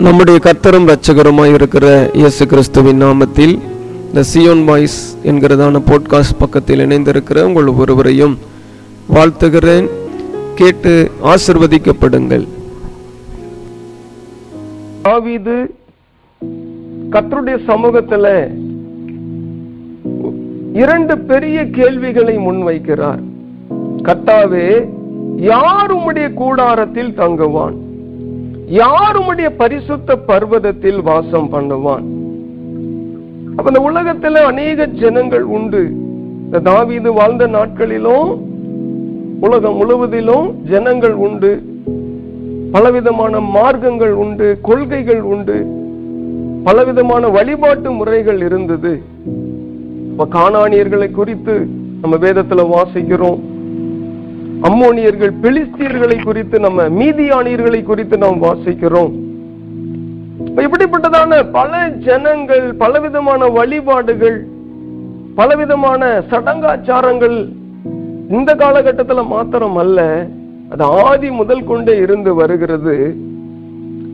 நம்முடைய கர்த்தரும் ரட்சகருமாய் இருக்கிற இயேசு கிறிஸ்துவின் நாமத்தில் இந்த சியோன் வாய்ஸ் என்கிறதான போட்காஸ்ட் பக்கத்தில் இணைந்திருக்கிற உங்கள் ஒருவரையும் வாழ்த்துகிறேன். கேட்டு ஆசிர்வதிக்கப்படுங்கள். தாவீது கர்த்தருடைய சமூகத்தில் இரண்டு பெரிய கேள்விகளை முன்வைக்கிறார். கத்தாவே யார் உம்முடைய கூடாரத்தில் தங்குவான்? யாருடைய பரிசுத்த பர்வதத்தில் வாசம் பண்ணுவான்? அப்ப இந்த உலகத்துல அநேக ஜனங்கள் உண்டு. இந்த தாவீது வாழ்ந்த நாட்களிலும் உலகம் முழுவதிலும் ஜனங்கள் உண்டு. பலவிதமான மார்க்கங்கள் உண்டு கொள்கைகள் உண்டு. பலவிதமான வழிபாட்டு முறைகள் இருந்தது. இப்ப காணானியர்களை குறித்து நம்ம வேதத்துல வாசிக்கிறோம். அம்மோனியர்கள் பெலிஸ்தியர்களை குறித்து நம்ம மீதியானியர்களை குறித்து நாம் வாசிக்கிறோம். இப்படிப்பட்டதான பல ஜனங்கள் பலவிதமான வழிபாடுகள் பலவிதமான சடங்காச்சாரங்கள் இந்த காலகட்டத்துல மாத்திரம் அல்ல அது ஆதி முதல் கொண்டே இருந்து வருகிறது.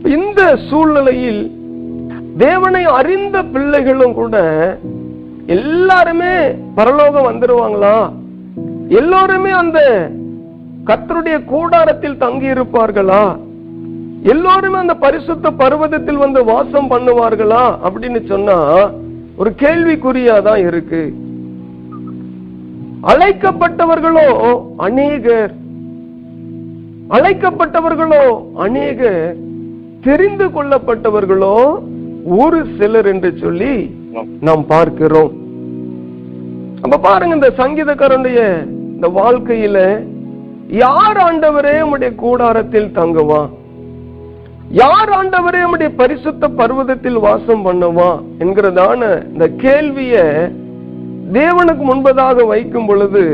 இந்த சூழ்நிலையில் தேவனை அறிந்த பிள்ளைகளும் கூட எல்லாருமே பரலோகம் வந்துருவாங்களா? எல்லோருமே அந்த கர்த்தருடைய கூடாரத்தில் தங்கி இருப்பார்களா எல்லோருமே அந்த பரிசுத்த பர்வதத்தில் வந்து வாசம் பண்ணுவார்களா? அப்படின்னு சொன்னா ஒரு கேள்விக்குறியாதான் இருக்கு. அழைக்கப்பட்டவர்களோ அநேகர். அழைக்கப்பட்டவர்களோ அநேகர். தெரிந்து கொள்ளப்பட்டவர்களோ ஒரு சிலர் என்று சொல்லி நாம் பார்க்கிறோம். அப்ப பாருங்க இந்த சங்கீதக்காரனுடைய இந்த வாழ்க்கையில யார் ஆண்டவரே உம்முடைய கூடாரத்தில் தங்குவான் யார் ஆண்டவரே உம்முடைய பரிசுத்த பர்வதத்தில் வாசம் பண்ணுவான் என்கிறதான இந்த கேள்விய தேவனுக்கு முன்பதாக வைக்கும் பொழுது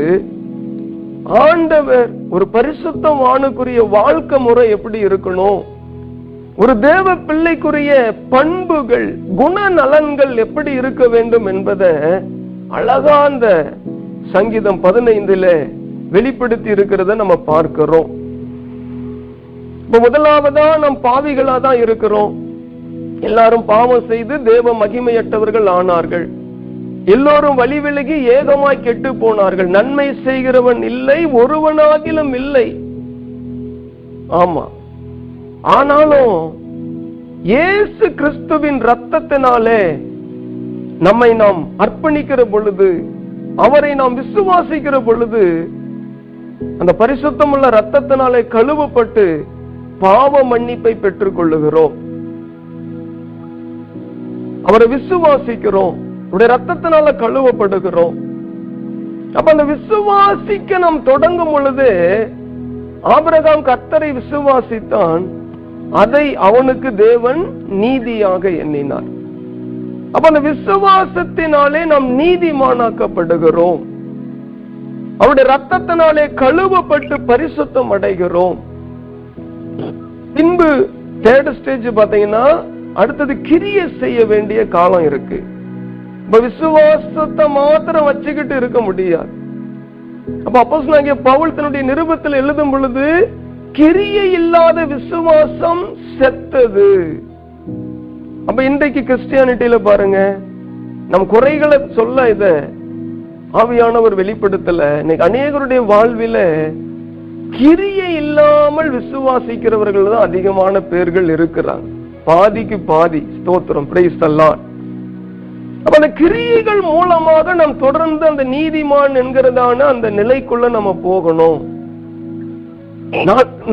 ஆண்டவர் ஒரு பரிசுத்தமானுக்குரிய வாழ்க்கை முறை எப்படி இருக்கணும்? ஒரு தேவ பிள்ளைக்குரிய பண்புகள் குணநலன்கள் எப்படி இருக்க வேண்டும் என்பதை அழகா அந்த சங்கீதம் பதினைந்துல வெளிப்படுத்தி இருக்கிறத நம்ம பார்க்கிறோம். இப்ப முதலாவதா நாம் பாவிகளா தான் இருக்கிறோம். எல்லாரும் பாவம் செய்து தேவ மகிமையற்றவர்கள் ஆனார்கள். எல்லோரும் வழி விலகி ஏகமாய் கெட்டு போனார்கள். நன்மை செய்கிறவன் இல்லை ஒருவனாகிலும் இல்லை. ஆமா. ஆனாலும் இயேசு கிறிஸ்துவின் ரத்தத்தினாலே நம்மை நாம் அர்ப்பணிக்கிற பொழுது அவரை நாம் விசுவாசிக்கிற பொழுது அந்த பரிசுத்தமுள்ள ரத்தத்தினாலே கழுவப்பட்டு பாவ மன்னிப்பை பெற்றுக் கொள்ளுகிறோம் அவரை விசுவாசிக்கிறோம். ரத்தத்தினால கழுவப்படுகிறோம். அப்ப அந்த விசுவாசிக்க நாம் தொடங்கும் பொழுது ஆபிரகாம் கத்தரை விசுவாசித்தான் அதை அவனுக்கு தேவன் நீதியாக எண்ணினார். அப்ப அந்த விசுவாசத்தினாலே நாம் நீதிமானாக்கப்படுகிறோம். அவருடைய ரத்தத்தினாலே கழுவப்பட்டு பரிசுத்தம் அடைகிறோம். பின்பு தேர்ட் ஸ்டேஜ் பாத்தீங்கன்னா அடுத்தது கிரிய செய்ய வேண்டிய காலம் இருக்கு. இப்ப விசுவாசத்தை மாத்திரம் வச்சுக்கிட்டு இருக்க முடியாது. அப்ப அப்போஸ் நாங்க பவுல் தன்னுடைய நிருபத்தில் எழுதும் பொழுது கிரியை இல்லாத விசுவாசம் செத்தது. அப்ப இன்றைக்கு கிறிஸ்டியானிட்டியில பாருங்க நம் குறைகளை சொல்ல இதை ஆவியானவர் வெளிப்படுத்தல. இன்னைக்கு அநேகருடைய வாழ்வில கிரியை இல்லாமல் விசுவாசிக்கிறவர்கள் தான் அதிகமான பேர்கள் இருக்கிறாங்க. பாதிக்கு பாதி. ஸ்தோத்திரம். பிரைஸ் அப்ப அந்த கிரியைகள் மூலமாக நாம் தொடர்ந்து அந்த நீதிமான் என்கிறதான அந்த நிலைக்குள்ள நம்ம போகணும்.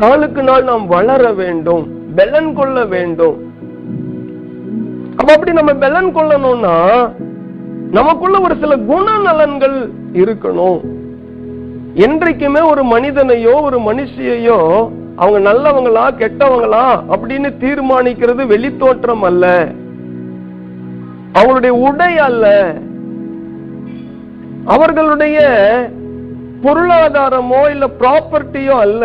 நாளுக்கு நாள் நாம் வளர வேண்டும். பெலன் கொள்ள வேண்டும். அப்ப அப்படி நம்ம பெலன் கொள்ளணும்னா நமக்குள்ள ஒரு சில குணநலன்கள் இருக்கணும். என்றைக்குமே ஒரு மனிதனையோ ஒரு மனுஷியையோ அவங்க நல்லவங்களா கெட்டவங்களா அப்படின்னு தீர்மானிக்கிறது வெளித்தோற்றம் அல்ல. அவங்களுடைய உடை அல்ல. அவர்களுடைய பொருளாதாரமோ இல்ல ப்ராப்பர்ட்டியோ அல்ல.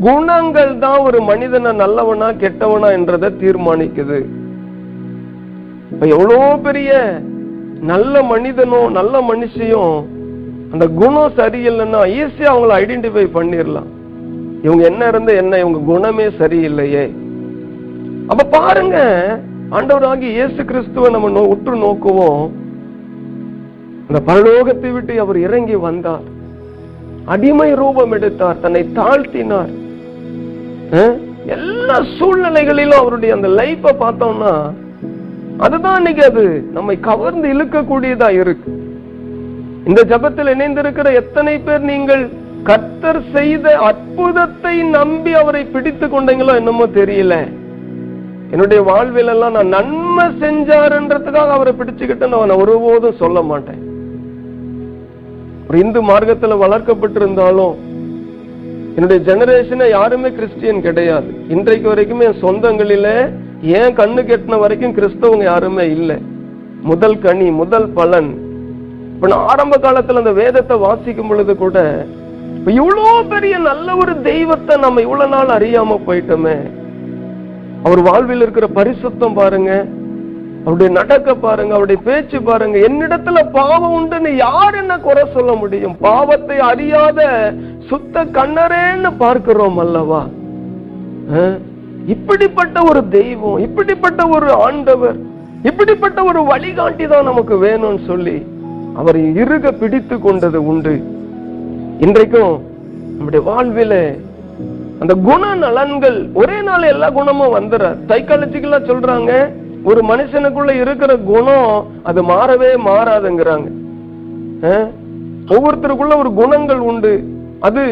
குணங்கள் தான் ஒரு மனிதனை நல்லவனா கெட்டவனா என்றதை தீர்மானிக்குது. எவ்வளோ பெரிய நல்ல மனிதனும் நல்ல மனுஷியும் அந்த குணம் சரியில்லைன்னா ஈஸியா அவங்கள ஐடென்டிஃபை பண்ணிடலாம் இவங்க என்ன இருந்து என்ன இவங்க குணமே சரியில்லையே. அப்ப பாருங்க ஆண்டவராகி இயேசு கிறிஸ்துவ நம்ம நோ- உற்று நோக்குவோம். அந்த பரலோகத்தை விட்டு அவர் இறங்கி வந்தார். அடிமை ரூபம் எடுத்தார் தன்னை தாழ்த்தினார். எல்லா சூழ்நிலைகளிலும் அவருடைய அந்த லைஃப பார்த்தோம்னா அதுதான் இன்னைக்கு அது. நம்மை கவர்ந்து இழுக்கக்கூடியதா இருக்கு. இந்த ஜபத்தில் இணைந்திருக்கிற எத்தனை பேர் நீங்கள் கர்த்தர் செய்த அற்புதத்தை நம்பி அவரை பிடித்து கொண்டீங்களோ என்னமோ தெரியல. என்னுடைய வாழ்வில் எல்லாம் நான் நன்மை செஞ்சாருன்றதுக்காக அவரை பிடிச்சுக்கிட்டு நான் ஒருபோதும் சொல்ல மாட்டேன். ஒரு இந்து மார்க்கத்துல வளர்க்கப்பட்டிருந்தாலும் என்னுடைய ஜெனரேஷனை யாருமே கிறிஸ்டியன் கிடையாது. இன்றைக்கு வரைக்குமே என் சொந்தங்களில ஏன் கண்ணு கெட்டின வரைக்கும் கிறிஸ்தவங்க யாருமே இல்லை? முதல் கனி முதல் பலன். இப்ப நான் ஆரம்ப காலத்துல அந்த வேதத்தை வாசிக்கும் பொழுது கூட இவ்வளோ பெரிய நல்ல ஒரு தெய்வத்தை நம்ம இவ்வளவு நாள் அறியாம போயிட்டோமே. அவர் வாழ்வில் இருக்கிற பரிசுத்தம் பாருங்க. அவருடைய நடக்க பாருங்க அவருடைய பேச்சு பாருங்க. என்னிடத்துல பாவம் உண்டுன்னு யார் என்ன குறை சொல்ல முடியும்? பாவத்தை அறியாத சுத்த கண்ணரேன்னு பார்க்கிறோம் அல்லவா? அஹ்? இப்படிப்பட்ட ஒரு தெய்வம் இப்படிப்பட்ட ஒரு ஆண்டவர் இப்படிப்பட்ட ஒரு வழிகாட்டி தான் நமக்கு வேணும்னு சொல்லி அவரை இறுக பிடித்து கொண்டது உண்டு. இன்றைக்கும் நம்முடைய வாழ்வில அந்த குண நலன்கள் ஒரே நாள் எல்லா குணமும் வந்துற சைக்காலஜிக்கலா சொல்றாங்க ஒரு மனுஷனுக்குள்ள இருக்கிற குணம் அது மாறவே மாறாதுங்கிறாங்க. ஒவ்வொருத்தருக்குள்ள ஒரு குணங்கள் உண்டு. அது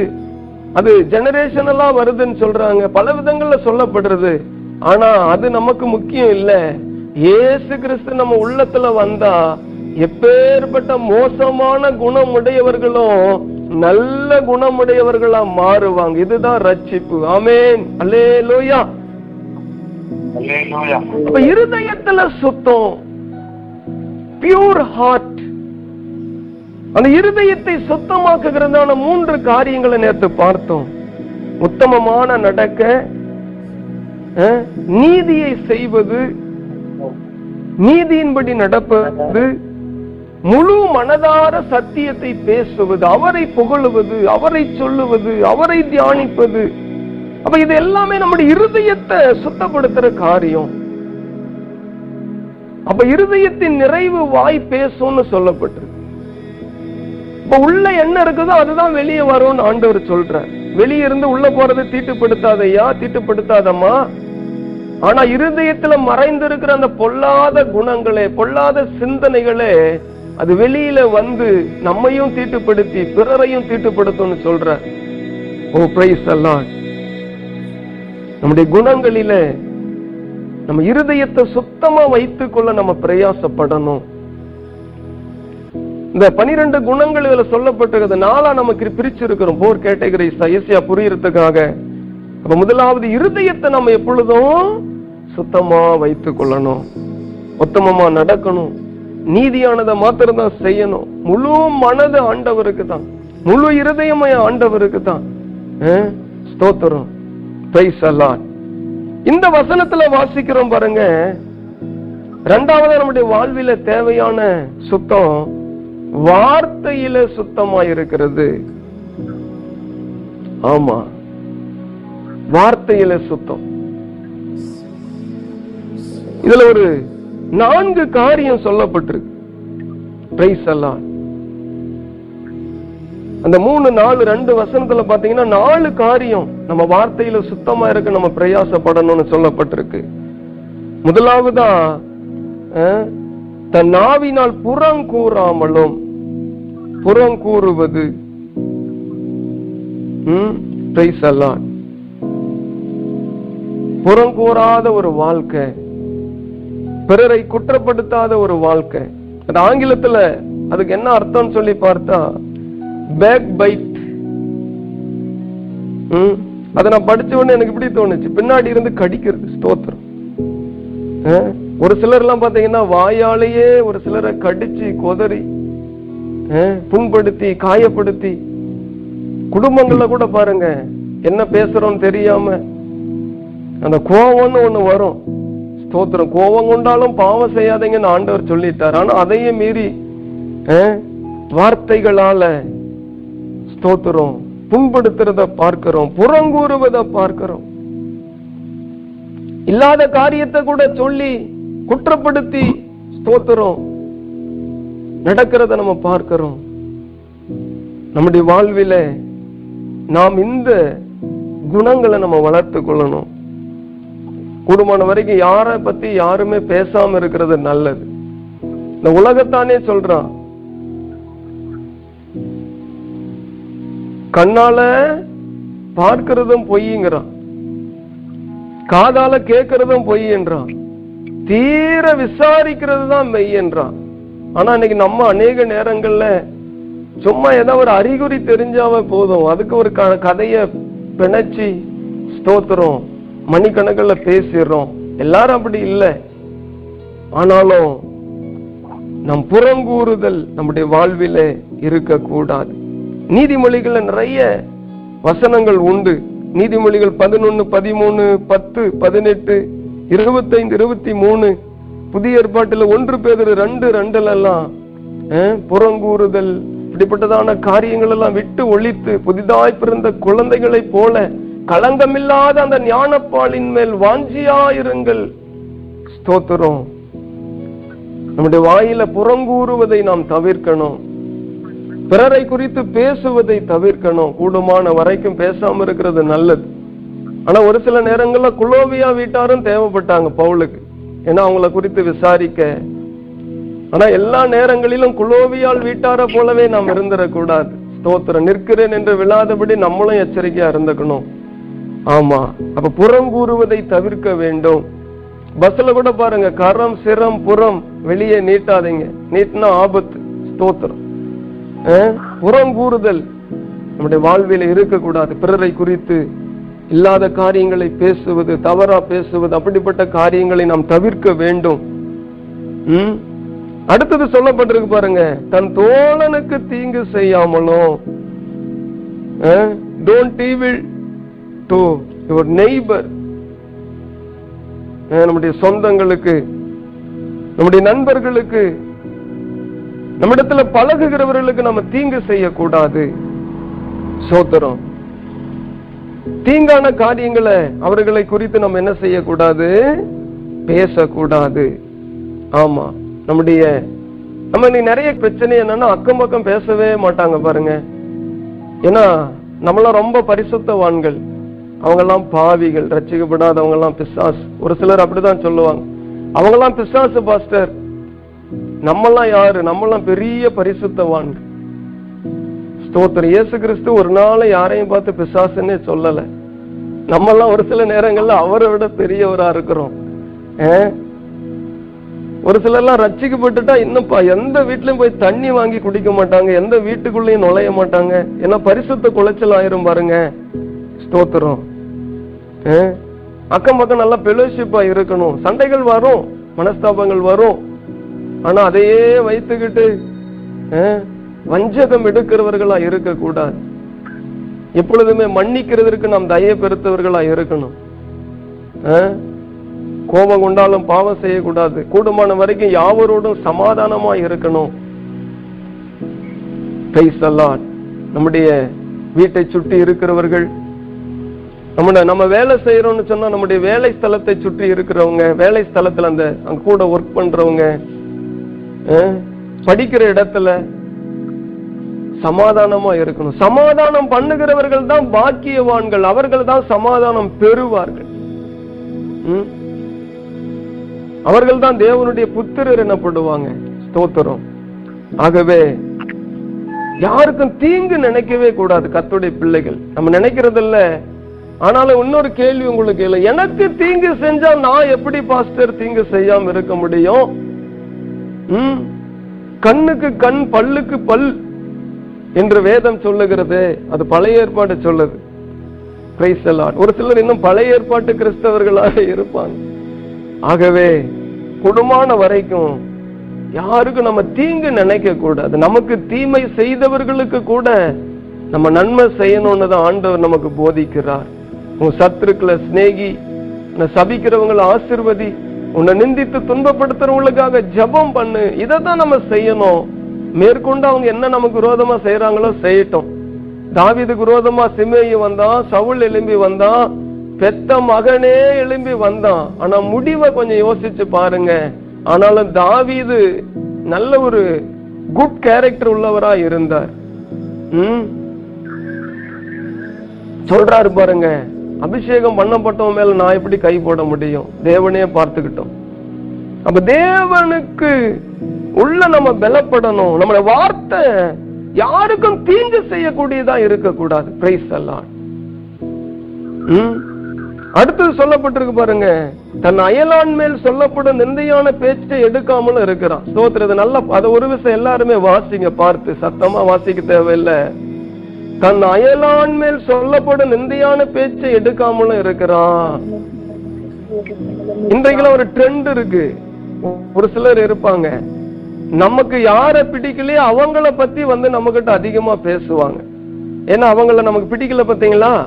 அது ஜெனரேஷனலா வருதுன்னு சொல்றாங்க. பல விதங்கள்ல சொல்லப்படுறது. ஆனா அது நமக்கு முக்கியம் இல்ல. இயேசு கிறிஸ்து நம்ம உள்ளத்துல வந்தா எப்பேற்பட்ட மோசமான குணமுடையவர்களும் நல்ல குணமுடையவர்களா மாறுவாங்க. இதுதான் ரட்சிப்பு. ஆமென். அல்லேலூயா. அப்ப இருதயத்துல சுத்தம். பியூர் ஹார்ட் அந்த இருதயத்தை சுத்தமாக்குகிறதான மூன்று காரியங்களை நேற்று பார்த்தோம். உத்தமமான நடக்க நீதியை செய்வது நீதியின்படி நடப்பது முழு மனதார சத்தியத்தை பேசுவது அவரை புகழுவது அவரை சொல்லுவது அவரை தியானிப்பது. அப்ப இது எல்லாமே நம்முடைய இருதயத்தை சுத்தப்படுத்துற காரியம். அப்ப இருதயத்தின் நிறைவு வாய் பேசும்னு சொல்லப்பட்டிருக்கு. இப்ப உள்ள என்ன இருக்குதோ அதுதான் வெளியே வரும்னு ஆண்டவர் சொல்ற வெளியே இருந்து உள்ள போறது தீட்டுப்படுத்தாதையா? தீட்டுப்படுத்தாதம்மா? ஆனா இருதயத்துல மறைந்திருக்கிற அந்த பொல்லாத குணங்களே பொல்லாத சிந்தனைகளே அது வெளியில வந்து நம்மையும் தீட்டுப்படுத்தி பிறரையும் தீட்டுப்படுத்தும்னு சொல்ற ஓ பிரைஸ் எல்லாம் நம்முடைய குணங்களில நம்ம இருதயத்தை சுத்தமா வைத்துக் கொள்ள நம்ம பிரயாசப்படணும். இந்த பனிரெண்டு குணங்கள் இதுல சொல்லப்பட்டிருக்கிறது. நாளா நமக்கு பிரிச்சிருக்கிறோம். போர் கேட்டகரிஸ் ஐசியா புரியறதுக்காக. அப்ப முதலாவது இருதயத்தை நம்ம எப்பொழுதும் சுத்தமா வைத்துக் கொள்ளணும். உத்தமமா நடக்கணும். நீதியானதை மாத்திரம் தான் செய்யணும். முழு மனது ஆண்டவருக்கு தான். முழு இருதயமய ஆண்டவருக்கு தான். ஸ்தோத்திரம். இந்த வசனத்துல வாசிக்கிறோம் பாருங்க. ரெண்டாவது நம்முடைய வாழ்வில தேவையான சுத்தம் வார்த்தையில சுத்தமா இருக்கிறது ஆமா. வார்த்தையில சுத்தம். இதுல ஒரு நான்கு காரியம் சொல்லப்பட்டிருக்கு. பிரைஸ் எல்லாம் அந்த மூணு நாலு ரெண்டு வசனத்துல பாத்தீங்கன்னா நாலு காரியம் நம்ம வார்த்தையில சுத்தமா இருக்க நம்ம பிரயாசப்படணும்னு சொல்லப்பட்டிருக்கு. முதலாவதா அஹ், தன் நாவினால் புறங்கூறாமலும் புறங்கூறுவது ம், praise the Lord. புறங்கூறாத ஒரு வாழ்க்கை பிறரை குற்றப்படுத்தாத ஒரு வாழ்க்கை. அது ஆங்கிலத்துல அதுக்கு என்ன அர்த்தம்னு சொல்லி பார்த்தா பேக் பைட் அதை நான் படிச்ச உடனே எனக்கு இப்படி தோணுச்சு. பின்னாடி இருந்து கடிக்கிறது ஸ்தோத்திரம். அஹ், ஒரு சிலர் எல்லாம் பாத்தீங்கன்னா வாயாலேயே ஒரு சிலரை கடிச்சு கொதறி புண்படுத்தி காயப்படுத்தி குடும்பங்கள்ல கூட பாருங்க என்ன பேசுறோம் தெரியாம அந்த கோவம்னு ஒண்ணு வரும். ஸ்தோத்திரம். கோவம் கொண்டாலும் பாவம் செய்யாதீங்கன்னு ஆண்டவர் சொல்லிட்டார். ஆனா அதையும் மீறி வார்த்தைகளால ஸ்தோத்திரம். புண்படுத்துறத பார்க்கிறோம். புறங்கூறுவதை பார்க்கிறோம். இல்லாத காரியத்தை கூட சொல்லி குற்றப்படுத்தி ஸ்தோத்திரம். நடக்கிறத நம்ம பார்க்கிறோம். நம்முடைய வாழ்வில நாம் இந்த குணங்களை நம்ம வளர்த்து கொள்ளணும். கூடுமான வரைக்கும் யாரை பத்தி யாருமே பேசாம இருக்கிறது நல்லது. இந்த உலகத்தானே சொல்றான். கண்ணால பார்க்கிறதும் பொய்ங்கிறான். காதால கேட்கறதும் பொய்ன்றான் தீர விசாரிக்கிறது தான் மெய் என்றான். ஆனா இன்னைக்கு நம்ம அநேக நேரங்கள்ல சும்மா ஏதோ ஒரு அறிகுறி தெரிஞ்சாவே போதும். அதுக்கு ஒரு க- கதைய பிணைச்சி ஸ்தோத்திரம் மணிக்கணக்கில் பேசிடுறோம். எல்லாரும் அப்படி இல்லை. ஆனாலும் நம் புறங்கூறுதல் நம்முடைய வாழ்விலே இருக்கக்கூடாது. நீதிமொழிகள்ல நிறைய வசனங்கள் உண்டு. நீதிமொழிகள் பதினொன்னு பதிமூணு பத்து பதினெட்டு இருபத்தைந்து இருபத்தி மூணு புதிய ஏற்பாட்டுல ஒன்று பேதர் ரெண்டு ரெண்டுல எல்லாம் புறங்கூறுதல் இப்படிப்பட்டதான காரியங்கள் எல்லாம் விட்டு ஒழித்து புதிதாய் பிறந்த குழந்தைகளைப் போல களங்கமில்லாத அந்த ஞானப்பாலின் மேல் வாஞ்சியாயிருங்கள். ஸ்தோத்திரம். நம்முடைய வாயில புறங்கூறுவதை நாம் தவிர்க்கணும். பிறரை குறித்து பேசுவதை தவிர்க்கணும். கூடுமான வரைக்கும் பேசாம இருக்கிறது நல்லது. ஆனா ஒரு சில நேரங்கள்ல குலோவியா வீட்டாரும் தேவைப்பட்டாங்க பவுலுக்கு. ஏன்னா அவங்கள குறித்து விசாரிக்க. ஆனா எல்லா நேரங்களிலும் குலோவியால் வீட்டார போலவே நாம் இருந்துடக்கூடாது. ஸ்தோத்திரம் நிற்கிறேன் என்று விழாதபடி நம்மளும் எச்சரிக்கையா இருந்துக்கணும். ஆமா அப்ப புறம் கூறுவதை தவிர்க்க வேண்டும். பஸ்ல கூட பாருங்க கரம் சிரம் புறம் வெளியே நீட்டாதீங்க. நீட்டினா ஆபத்து. ஸ்தோத்திரம். புறம் கூறுதல். நம்முடைய வாழ்வில இருக்கக்கூடாது. பிறரை குறித்து இல்லாத காரியங்களை பேசுவது தவறா பேசுவது அப்படிப்பட்ட காரியங்களை நாம் தவிர்க்க வேண்டும். ம்? அடுத்தது சொல்லப்பட்டிருக்கு பாருங்க. தன் தோழனுக்கு தீங்கு செய்யாமலும் don't evil to your neighbour நம்முடைய சொந்தங்களுக்கு நம்முடைய நண்பர்களுக்கு நம்மிடத்துல பழகுகிறவர்களுக்கு நம்ம தீங்கு செய்யக்கூடாது. சோத்திரம். தீங்கான காரியங்களை அவர்களை குறித்து நம்ம என்ன செய்யக்கூடாது? பேசக்கூடாது. ஆமா நம்முடைய நம்ம இன்னைக்கு நிறைய பிரச்சனை என்னன்னா அக்கம் பக்கம் பேசவே மாட்டாங்க பாருங்க. ஏன்னா நம்மளாம் ரொம்ப பரிசுத்தவான்கள். அவங்கெல்லாம் பாவிகள் ரட்சிக்கப்படாதவங்க எல்லாம் பிசாஸ் ஒரு சிலர் அப்படிதான் சொல்லுவாங்க. அவங்கெல்லாம் பிசாசு பாஸ்டர். நம்மெல்லாம் யாரு? நம்மெல்லாம் பெரிய பரிசுத்தவான்கள். ஸ்தோத்திரம். இயேசு கிறிஸ்து ஒரு நாள் யாரையும் பார்த்து பிசாசுன்னே சொல்லல. நம்மெல்லாம் ஒரு சில நேரங்கள்ல அவரை விட பெரியவரா இருக்கிறோம். ஆ? ஒரு சிலர்லாம் ரச்சிக்கப்பட்டுட்டா இன்னும் எந்த வீட்லயும் போய் தண்ணி வாங்கி குடிக்க மாட்டாங்க எந்த வீட்டுக்குள்ளேயும் நுழைய மாட்டாங்க. ஏன்னா பரிசுத்த குலைச்சல் ஆயிரும் பாருங்க. ஸ்தோத்திரம். ஆ? அக்கம் பக்கம் நல்லா பெலோஷிப்பா இருக்கணும். சண்டைகள் வரும் மனஸ்தாபங்கள் வரும். ஆனா அதையே வைத்துக்கிட்டு ஆ, வஞ்சகம் எடுக்கிறவர்களா இருக்கக்கூடாது. எப்பொழுதுமே மன்னிக்கிறதற்கு நாம் தயை பெருத்தவர்களா இருக்கணும். ஆ? கோபம் கொண்டாலும் பாவம் செய்யக்கூடாது. கூடுமான வரைக்கும் யாவரோடும் சமாதானமா இருக்கணும். நம்முடைய வீட்டை சுற்றி இருக்கிறவர்கள் நம்முடைய நம்ம வேலை செய்யறோம்னு சொன்னா நம்முடைய வேலை ஸ்தலத்தை சுற்றி இருக்கிறவங்க வேலை ஸ்தலத்துல அந்த அங்க கூட ஒர்க் பண்றவங்க படிக்கிற இடத்துல சமாதானமா இருக்கணும். சமாதானம் பண்ணுகிறவர்கள் தான் பாக்கியவான்கள். அவர்கள் தான் சமாதானம் பெறுவார்கள். அவர்கள் தான் தேவனுடைய புத்திரர் எனப்படுவாங்க. ஸ்தோத்திரம். ஆகவே யாருக்கும் தீங்கு நினைக்கவே கூடாது கத்துடைய பிள்ளைகள். நம்ம நினைக்கிறதில்ல. ஆனாலும் இன்னொரு கேள்வி உங்களுக்கு இல்லை. எனக்கு தீங்கு செஞ்சா நான் எப்படி பாஸ்டர் தீங்கு செய்யாம இருக்க முடியும்? கண்ணுக்கு கண் பல்லுக்கு பல். என்று வேதம் சொல்லுகிறது அது பழைய ஏற்பாடு சொல்லுது. ஒரு சிலர் இன்னும் பழைய ஏற்பாட்டு கிறிஸ்தவர்களாக இருப்பாங்க. ஆகவே குடும்பமான வரைக்கும் யாருக்கும் நம்ம தீங்கு நினைக்க கூடாது. நமக்கு தீமை செய்தவர்களுக்கு கூட நம்ம நன்மை செய்யணும்னு தான் ஆண்டவர் நமக்கு போதிக்கிறார். உன் சத்துருக்களை சிநேகி உன்னை சபிக்கிறவங்களை ஆசிர்வதி உன்னை நிந்தித்து துன்பப்படுத்துறவங்களுக்காக ஜெபம் பண்ணு. இதை தான் நம்ம செய்யணும். மேற்கொண்டு அவங்க என்ன நமக்கு விரோதமா செய்யறாங்களோ செய்யட்டும். தாவிதுக்கு விரோதமா சிமேயி வந்தான் சவுல் எலும்பி வந்தான் பெத்த மகனே எழும்பி வந்தான். ஆனா முடிவை கொஞ்சம் யோசிச்சு பாருங்க. ஆனாலும் தாவிது நல்ல ஒரு குட் கேரக்டர் உள்ளவரா இருந்தார். உம் சொல்றாரு பாருங்க. அபிஷேகம் பண்ணப்பட்டவன் மேல நான் எப்படி கை போட முடியும்? தேவனே பார்த்துக்கிட்டோம். அப்ப தேவனுக்கு உள்ள நம்ம பலப்படணும். நம்மளோட வார்த்தை யாருக்கும் தீங்கு செய்யக்கூடியதா இருக்கக்கூடாது. பிரைஸ் எல்லாம் அடுத்தது சொல்லப்பட்டிருக்கு பாருங்க. தன் அயலான் மேல் சொல்லப்படும் நிந்தையான பேச்சை எடுக்காமலும் இருக்கிறான். ஸ்தோத்திரம் நல்ல அத ஒரு விஷயம் எல்லாருமே வாசிங்க பார்த்து. சத்தமா வாசிக்க தேவையில்லை. தன் அயலான் மேல் சொல்லப்படும் நிந்தையான பேச்சை எடுக்காமலும் இருக்கிறான். இன்றைக்குலாம் ஒரு ட்ரெண்ட் இருக்கு. ஒரு சிலர் இருப்பாங்க. நமக்கு யார பிடிக்கலையோ அவங்கள பத்தி வந்து நம்ம கிட்ட அதிகமா பேசுவாங்க. ஏன்னா அவங்கள நமக்கு பிடிக்கல பாத்தீங்களா?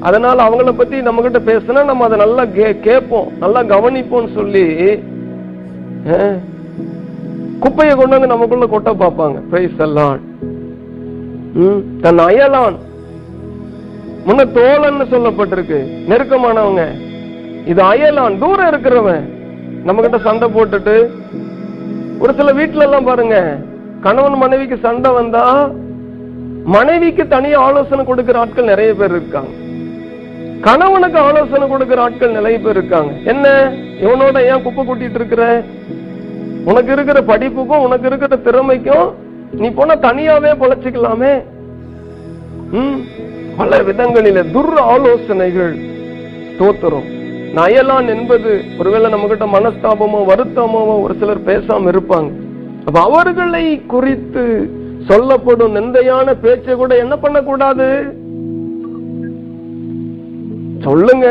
அதனால அவங்கள பத்தி நம்ம கிட்ட பேசுனா நம்ம அதை நல்லா கே- கேட்போம். நல்லா கவனிப்போம்னு சொல்லி குப்பையை கொண்டு வந்து நமக்குள்ள கொட்ட பார்ப்பாங்க. பிரைஸ் எல்லாம் தன் அயலான். முன்ன தோழன்னு சொல்லப்பட்டிருக்கு. நெருக்கமானவங்க. இது அயலான். தூரம் இருக்கிறவன். நம்ம கிட்ட சண்டை போட்டுட்டு ஒரு சில வீட்டுல எல்லாம் பாருங்க கணவன் மனைவிக்கு சண்டை வந்தா மனைவிக்கு தனி ஆலோசனை கொடுக்கிற ஆட்கள் நிறைய பேர் இருக்காங்க. கணவனுக்கு ஆலோசனை கொடுக்கிற ஆட்கள் நிறைய பேர் இருக்காங்க. என்ன? இவனோட ஏன் குப்பை கூட்டிட்டு இருக்கிற? உனக்கு இருக்கிற படிப்புக்கும் உனக்கு இருக்கிற திறமைக்கும் நீ போனா தனியாவே பொழைச்சிக்கலாமே? ம், பல விதங்களில துர் ஆலோசனைகள் தோத்துரும் நயலான் என்பது ஒருவேளை நம்ம கிட்ட மனஸ்தாபமோ வருத்தமோ ஒரு சிலர் பேசாம இருப்பாங்க. அப்ப அவர்களை குறித்து சொல்லப்படும் நிந்தையான பேச்சை கூட என்ன பண்ணக்கூடாது? சொல்லுங்க.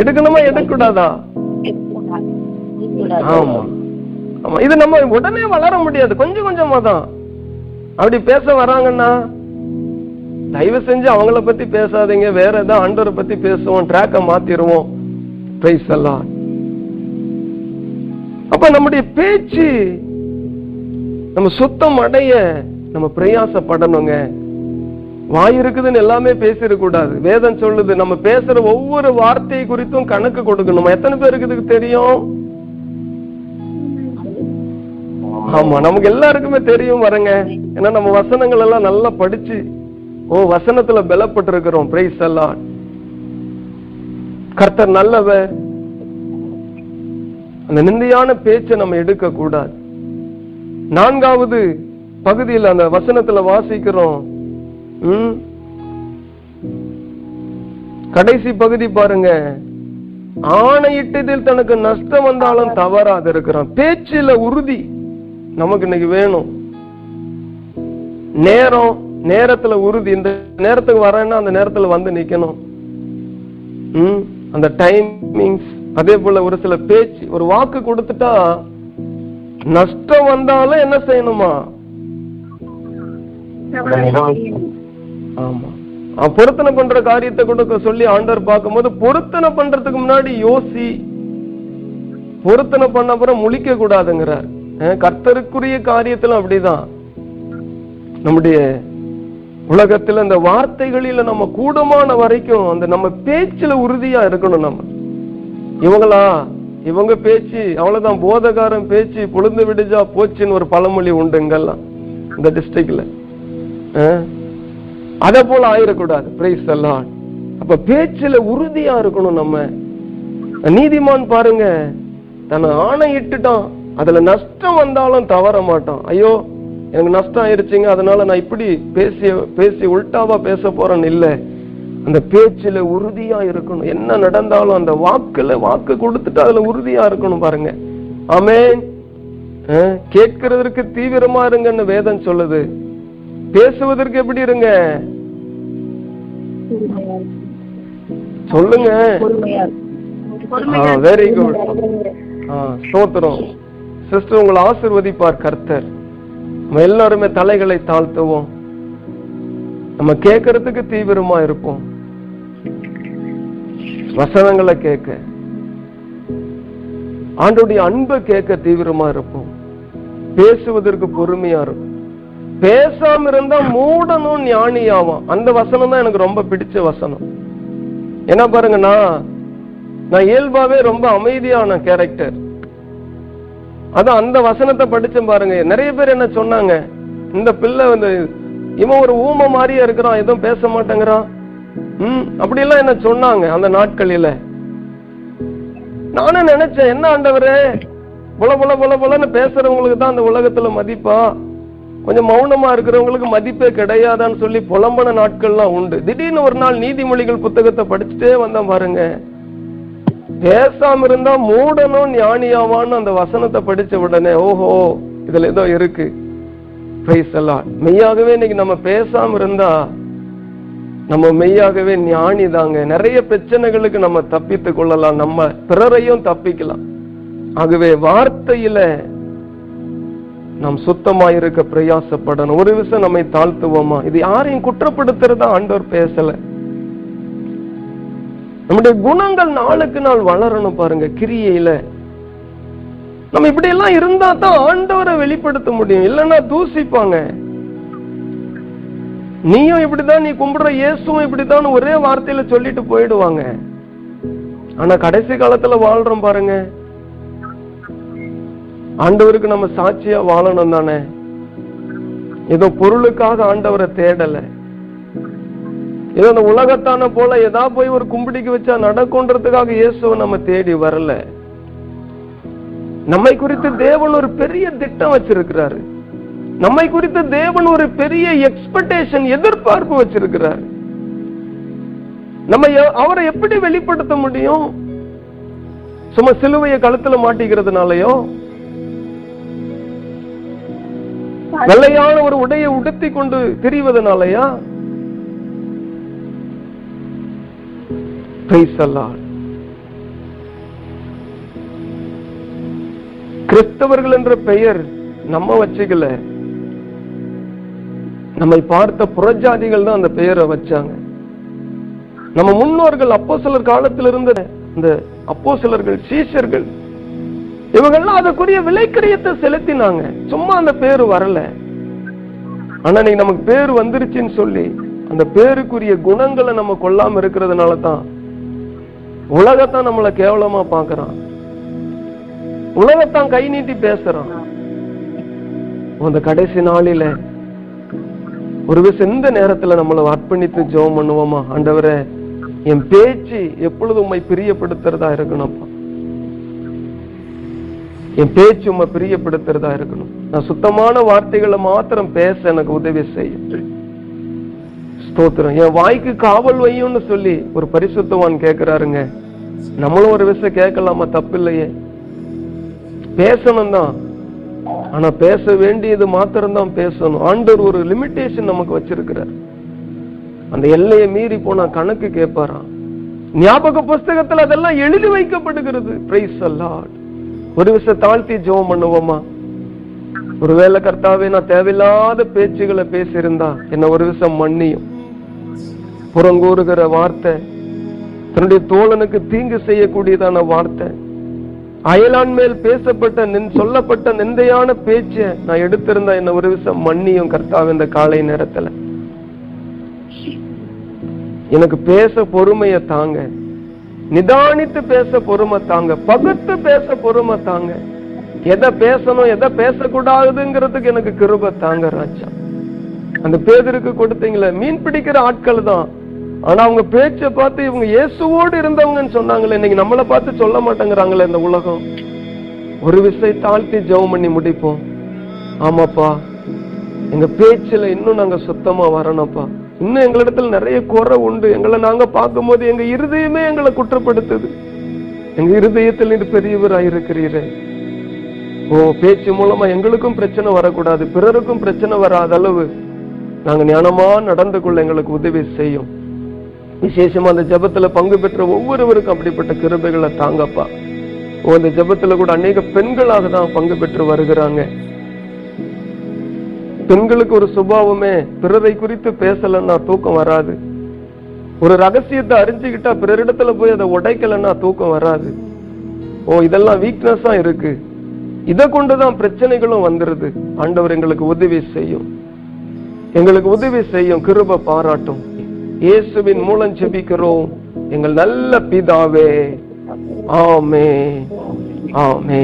எடுக்கணுமா எடுக்கக்கூடாதா? ஆமா. ஆமா இது நம்ம உடனே வளர முடியாது. கொஞ்சம் கொஞ்சமா தான் அப்படி பேச வராங்கன்னா தயவு செஞ்சு அவங்கள பத்தி பேசாதீங்க. வேற ஏதாவது ஆண்டவரை பத்தி பேசுவோம். ட்ராக்க மாத்திருவோம். பிரைஸ் எல்லாம் அப்ப நம்முடைய பேச்சு நம்ம சுத்தம் அடைய நம்ம பிரயாசப்படணுங்க. வாய் இருக்குதுன்னு எல்லாமே பேசிடக்கூடாது வேதம் சொல்லுது நம்ம பேசுற ஒவ்வொரு வார்த்தை குறித்தும் கணக்கு கொடுக்கணும்? எத்தனை பேருக்கு இதுக்கு தெரியும்? ஆமா நமக்கு எல்லாருக்குமே தெரியும் வரங்க ஏன்னா நம்ம வசனங்கள் எல்லாம் நல்லா படிச்சு ஓ வசனத்துல பலப்பட்டிருக்கிறோம். பிரைஸ் எல்லாம் கர்த்தர் நல்லவர். அந்த நிந்தையான பேச்சை நம்ம எடுக்க கூடாது நான்காவது பகுதியில் அந்த வசனத்துல வாசிக்கிறோம். ம்? கடைசி பகுதி பாருங்க. ஆணையிட்டதில் தனக்கு நஷ்டம் வந்தாலும் தவறாது இருக்கிறான். பேச்சில உறுதி நமக்கு இன்னைக்கு வேணும். நேரம் நேரத்துல உறுதி இந்த நேரத்துக்கு வரேன்னா அந்த நேரத்துல வந்து நிக்கணும். ம், அந்த டைமிங்ஸ் அதே போல ஒரு சில பேச்சு ஒரு வாக்கு கொடுத்துட்டா நஷ்டம் வந்தாலும் என்ன செய்யணுமா? ஆமா. பொருத்தனை பண்ற காரியத்தை கொடுக்க சொல்லி ஆண்டவர் பார்க்கும்போது பொருத்தனை பண்றதுக்கு முன்னாடி யோசி. பொருத்தனை பண்ண அப்புறம் முழிக்க கூடாதுங்கிறார். கர்த்தருக்குரிய காரியத்திலும் அப்படிதான். நம்முடைய உலகத்துல இந்த வார்த்தைகளில நம்ம கூடமான வரைக்கும் அந்த நம்ம பேச்சுல உறுதியா இருக்கணும் நம்ம. இவங்களா? இவங்க பேச்சு அவ்வளவுதான். போதகாரம் பேச்சு பொழுந்து விடுஜா போச்சுன்னு ஒரு பழமொழி உண்டு இங்கெல்லாம் இந்த டிஸ்ட்ரிக்ட்ல அத போல ஆயிடக்கூடாது பிரைஸ் எல்லாம் அப்ப பேச்சுல உறுதியா இருக்கணும் நம்ம. நீதிமான் பாருங்க தன்னை ஆணையிட்டுட்டான். அதுல நஷ்டம் வந்தாலும் தவற மாட்டான். ஐயோ எனக்கு நஷ்டம் ஆயிருச்சுங்க அதனால நான் இப்படி பேசி பேசி உல்டாவா பேச போறேன்னு இல்ல. அந்த பேச்சுல உறுதியா இருக்கணும். என்ன நடந்தாலும் அந்த வாக்குல வாக்கு கொடுத்துட்டு அதுல உறுதியா இருக்கணும் பாருங்க. ஆமென். அஹ், கேட்கிறதற்கு தீவிரமா இருங்கன்னு வேதம் சொல்லுது. பேசுவதற்கு எப்படி இருங்க? சொல்லுங்க. வெரி குட் ஸ்தோத்திரம். சிஸ்டர் உங்களை ஆசிர்வதிப்பார் கர்த்தர். நம்ம எல்லாருமே தலைகளை தாழ்த்துவோம். நம்ம கேட்கறதுக்கு தீவிரமா இருப்போம். வசனங்களை கேட்க. ஆண்டுடைய அன்பை கேட்க தீவிரமா இருப்போம். பேசுவதற்கு பொறுமையா இருக்கும் பேசாம இருந்தா மூடனும் ஞானியாவான். அந்த வசனம் தான் எனக்கு ரொம்ப பிடிச்ச வசனம். என்ன பாருங்கன்னா நான் இயல்பாவே ரொம்ப அமைதியான கேரக்டர் அதான் அந்த வசனத்தை படிச்சேன் பாருங்க. நிறைய பேர் என்ன சொன்னாங்க இந்த பிள்ளை வந்து இவன் ஒரு ஊமை மாதிரியே இருக்கிறான் எதுவும் பேச மாட்டேங்கிறான். ம் அப்படியெல்லாம் என்ன சொன்னாங்க அந்த நாட்களில. நானும் நினைச்சேன் என்ன ஆண்டவரே புல புல புல புலன்னு பேசுறவங்களுக்கு தான் அந்த உலகத்துல மதிப்பா? கொஞ்சம் மௌனமா இருக்கிறவங்களுக்கு மதிப்பே கிடையாதான்னு சொல்லி புலம்பன நாட்கள்லாம் உண்டு. திடீர்னு ஒரு நாள் நீதிமொழிகள் புத்தகத்தை படிச்சுட்டே வந்தேன் பாருங்க. பேசாம இருந்தா மூடனும் ஞானியாவான்னு அந்த வசனத்தை படிச்ச உடனே ஓஹோ இதுல ஏதோ இருக்கு. பிரைஸ் எல்லாம் மெய்யாகவே இன்னைக்கு நம்ம பேசாம இருந்தா நம்ம மெய்யாகவே ஞானி தாங்க. நிறைய பிரச்சனைகளுக்கு நம்ம தப்பித்து கொள்ளலாம். நம்ம பிறரையும் தப்பிக்கலாம். ஆகவே வார்த்தையில நாம் சுத்தமாயிருக்க பிரயாசப்படணும். ஒரு விஷயம் நம்மை தாழ்த்துவோமா? இது யாரையும் குற்றப்படுத்துறதா ஆண்டவர் பேசல. நம்முடைய குணங்கள் நாளுக்கு நாள் வளரணும் பாருங்க கிரியையில. நம்ம இப்படி எல்லாம் இருந்தா தான் ஆண்டவரை வெளிப்படுத்த முடியும். இல்லைன்னா தூசிப்பாங்க. நீயும் இப்படிதான் நீ கும்பிடுற இயேசுவும் இப்படிதான் ஒரே வார்த்தையில சொல்லிட்டு போயிடுவாங்க. ஆனா கடைசி காலத்துல வாழ்றோம் பாருங்க. ஆண்டவருக்கு நம்ம சாட்சியா வாழணும் தானே. ஏதோ பொருளுக்காக ஆண்டவரை தேடல. ஏதோ உலகத்தான போல ஏதா போய் ஒரு கும்பிடிக்கு வச்சா நடக்கும்ன்றதுக்காக இயேசுவை நம்ம தேடி வரல. நம்மை குறித்து தேவன் ஒரு பெரிய திட்டம் வச்சிருக்கிறாரு. நம்மை குறித்து தேவன் ஒரு பெரிய எக்ஸ்பெக்டேஷன் எதிர்பார்ப்பு வச்சிருக்கிறார். நம்ம அவரை எப்படி வெளிப்படுத்த முடியும்? சும்மா சிலுவையை கழுத்துல மாட்டிக்கிறதுனாலயோ? வெள்ளையான ஒரு உடையை உடுத்தி கொண்டு திரிவதனாலயா? பிரைஸ் the கிறிஸ்தவர்கள் என்ற பெயர் நம்ம வச்சுக்கல. நம்மை பார்த்த புறஜாதிகள் தான் அந்த பெயரை வச்சாங்க. நம்ம முன்னோர்கள் அப்போ சிலர் காலத்தில் இருந்த இந்த அப்போ சிலர்கள் சீஷர்கள் இவங்கெல்லாம் அதற்குரிய விலைக்கரியத்தை செலுத்தினாங்க. சும்மா அந்த பேரு வரல. ஆனா நீ நமக்கு பேர் வந்துருச்சுன்னு சொல்லி அந்த பேருக்குரிய குணங்களை நம்ம கொள்ளாம இருக்கிறதுனால தான் உலகத்தான் நம்மளை கேவலமா பாக்குறான் உலகத்தான் கை நீட்டி பேசுறான். அந்த கடைசி நாளில ஒரு விஷயம் இந்த நேரத்துல நம்மளை அர்ப்பணித்து ஜெபம் பண்ணுவோமா? ஆண்டவரே என் பேச்சு எப்பொழுது உம்மை பிரியப்படுத்துறதா இருக்கணும்ப்பா. என் பேச்சு உண்மை பிரியப்படுத்துறதா இருக்கணும். நான் சுத்தமான வார்த்தைகளை மாத்திரம் பேச எனக்கு உதவி செய்யும். ஸ்தோத்திரம். என் வாய்க்கு காவல் வையும்னு சொல்லி ஒரு பரிசுத்தவான் கேட்கிறாருங்க நம்மளும் ஒரு விஷயம் கேட்கலாமா? தப்பு இல்லையே பேசணும் தான் ஆனா பேச வேண்டியது மாத்திரம்தான் பேசணும். ஆண்டவர் ஒரு லிமிட்டேஷன் நமக்கு வச்சிருக்கிறார். அந்த எல்லையை மீறி போனா கணக்கு கேட்பாராம். ஞாபக புஸ்தகத்துல அதெல்லாம் எழுதி வைக்கப்படுகிறது. பிரைஸ் அல்லாட் ஒரு விஷயம் தாழ்த்தி ஜெபம் பண்ணுவோமா? ஒருவேளை கர்த்தாவே நான் தேவையில்லாத பேச்சுகளை பேசியிருந்தா என்ன ஒரு விஷயம் மன்னியும். புறங்கூறுகிற வார்த்தை. தன்னுடைய தோழனுக்கு தீங்கு செய்யக்கூடியதான வார்த்தை. அயலான் மேல் பேசப்பட்ட நின் சொல்லப்பட்ட நிந்தையான பேச்சை நான் எடுத்திருந்தா என்ன ஒரு விஷயம் மன்னியும் கர்த்தாவ இந்த காலை நேரத்துல. எனக்கு பேச பொறுமைய தாங்க. நிதானித்து பேச பொறுமை தாங்க. பகுத்து பேச பொறுமை தாங்க. எதை பேசணும் எதை பேசக்கூடாதுங்கிறதுக்கு எனக்கு கிருப தாங்க ராஜா. அந்த பேதருக்கு கொடுத்தீங்களே மீன் பிடிக்கிற ஆட்கள் தான். ஆனா அவங்க பேச்சை பார்த்து இவங்க இயேசுவோடு இருந்தவங்கன்னு சொன்னாங்களே இன்னைக்கு நம்மளை பார்த்து சொல்ல மாட்டேங்கிறாங்களே இந்த உலகம். ஒரு விசை தாழ்த்தி ஜெபம் பண்ணி முடிப்போம். ஆமாப்பா எங்க பேச்சுல இன்னும் நாங்க சுத்தமா வரணும்ப்பா. இன்னும் எங்களிடத்துல நிறைய குறை உண்டு. எங்களை நாங்க பார்க்கும்போது எங்க இருதயமே எங்களை குற்றப்படுத்துது. எங்க இருதயத்தில் நீர் பெரியவராய் இருக்கிறீரே ஓ பேச்சு மூலமா எங்களுக்கும் பிரச்சனை வரக்கூடாது. பிறருக்கும் பிரச்சனை வராத அளவு நாங்க ஞானமா நடந்து கொள்ள எங்களுக்கு உதவி செய்யும். விசேஷமா அந்த ஜபத்துல பங்கு பெற்ற ஒவ்வொருவருக்கும் அப்படிப்பட்ட கிருபைகளை தாங்கப்பா. ஓ அந்த ஜபத்துல கூட அநேக பெண்களாக தான் பங்கு பெற்று வருகிறாங்க. பெண்களுக்கு ஒரு சுபாவமே பிறரை குறித்து பேசலன்னா தூக்கம் வராது. ஒரு ரகசியத்தை அறிஞ்சுக்கிட்டா பிறரிடத்துல போய் அதை உடைக்கலன்னா தூக்கம் வராது. ஓ இதெல்லாம் வீக்னஸா இருக்கு. இதை கொண்டுதான் பிரச்சனைகளும் வந்துருது. ஆண்டவர் எங்களுக்கு உதவி செய்யும். எங்களுக்கு உதவி செய்யும். கிருப பாராட்டும். இயேசுவின் மூலம் செபிக்கிறோம் எங்கள் நல்ல பிதாவே. ஆமே ஆமே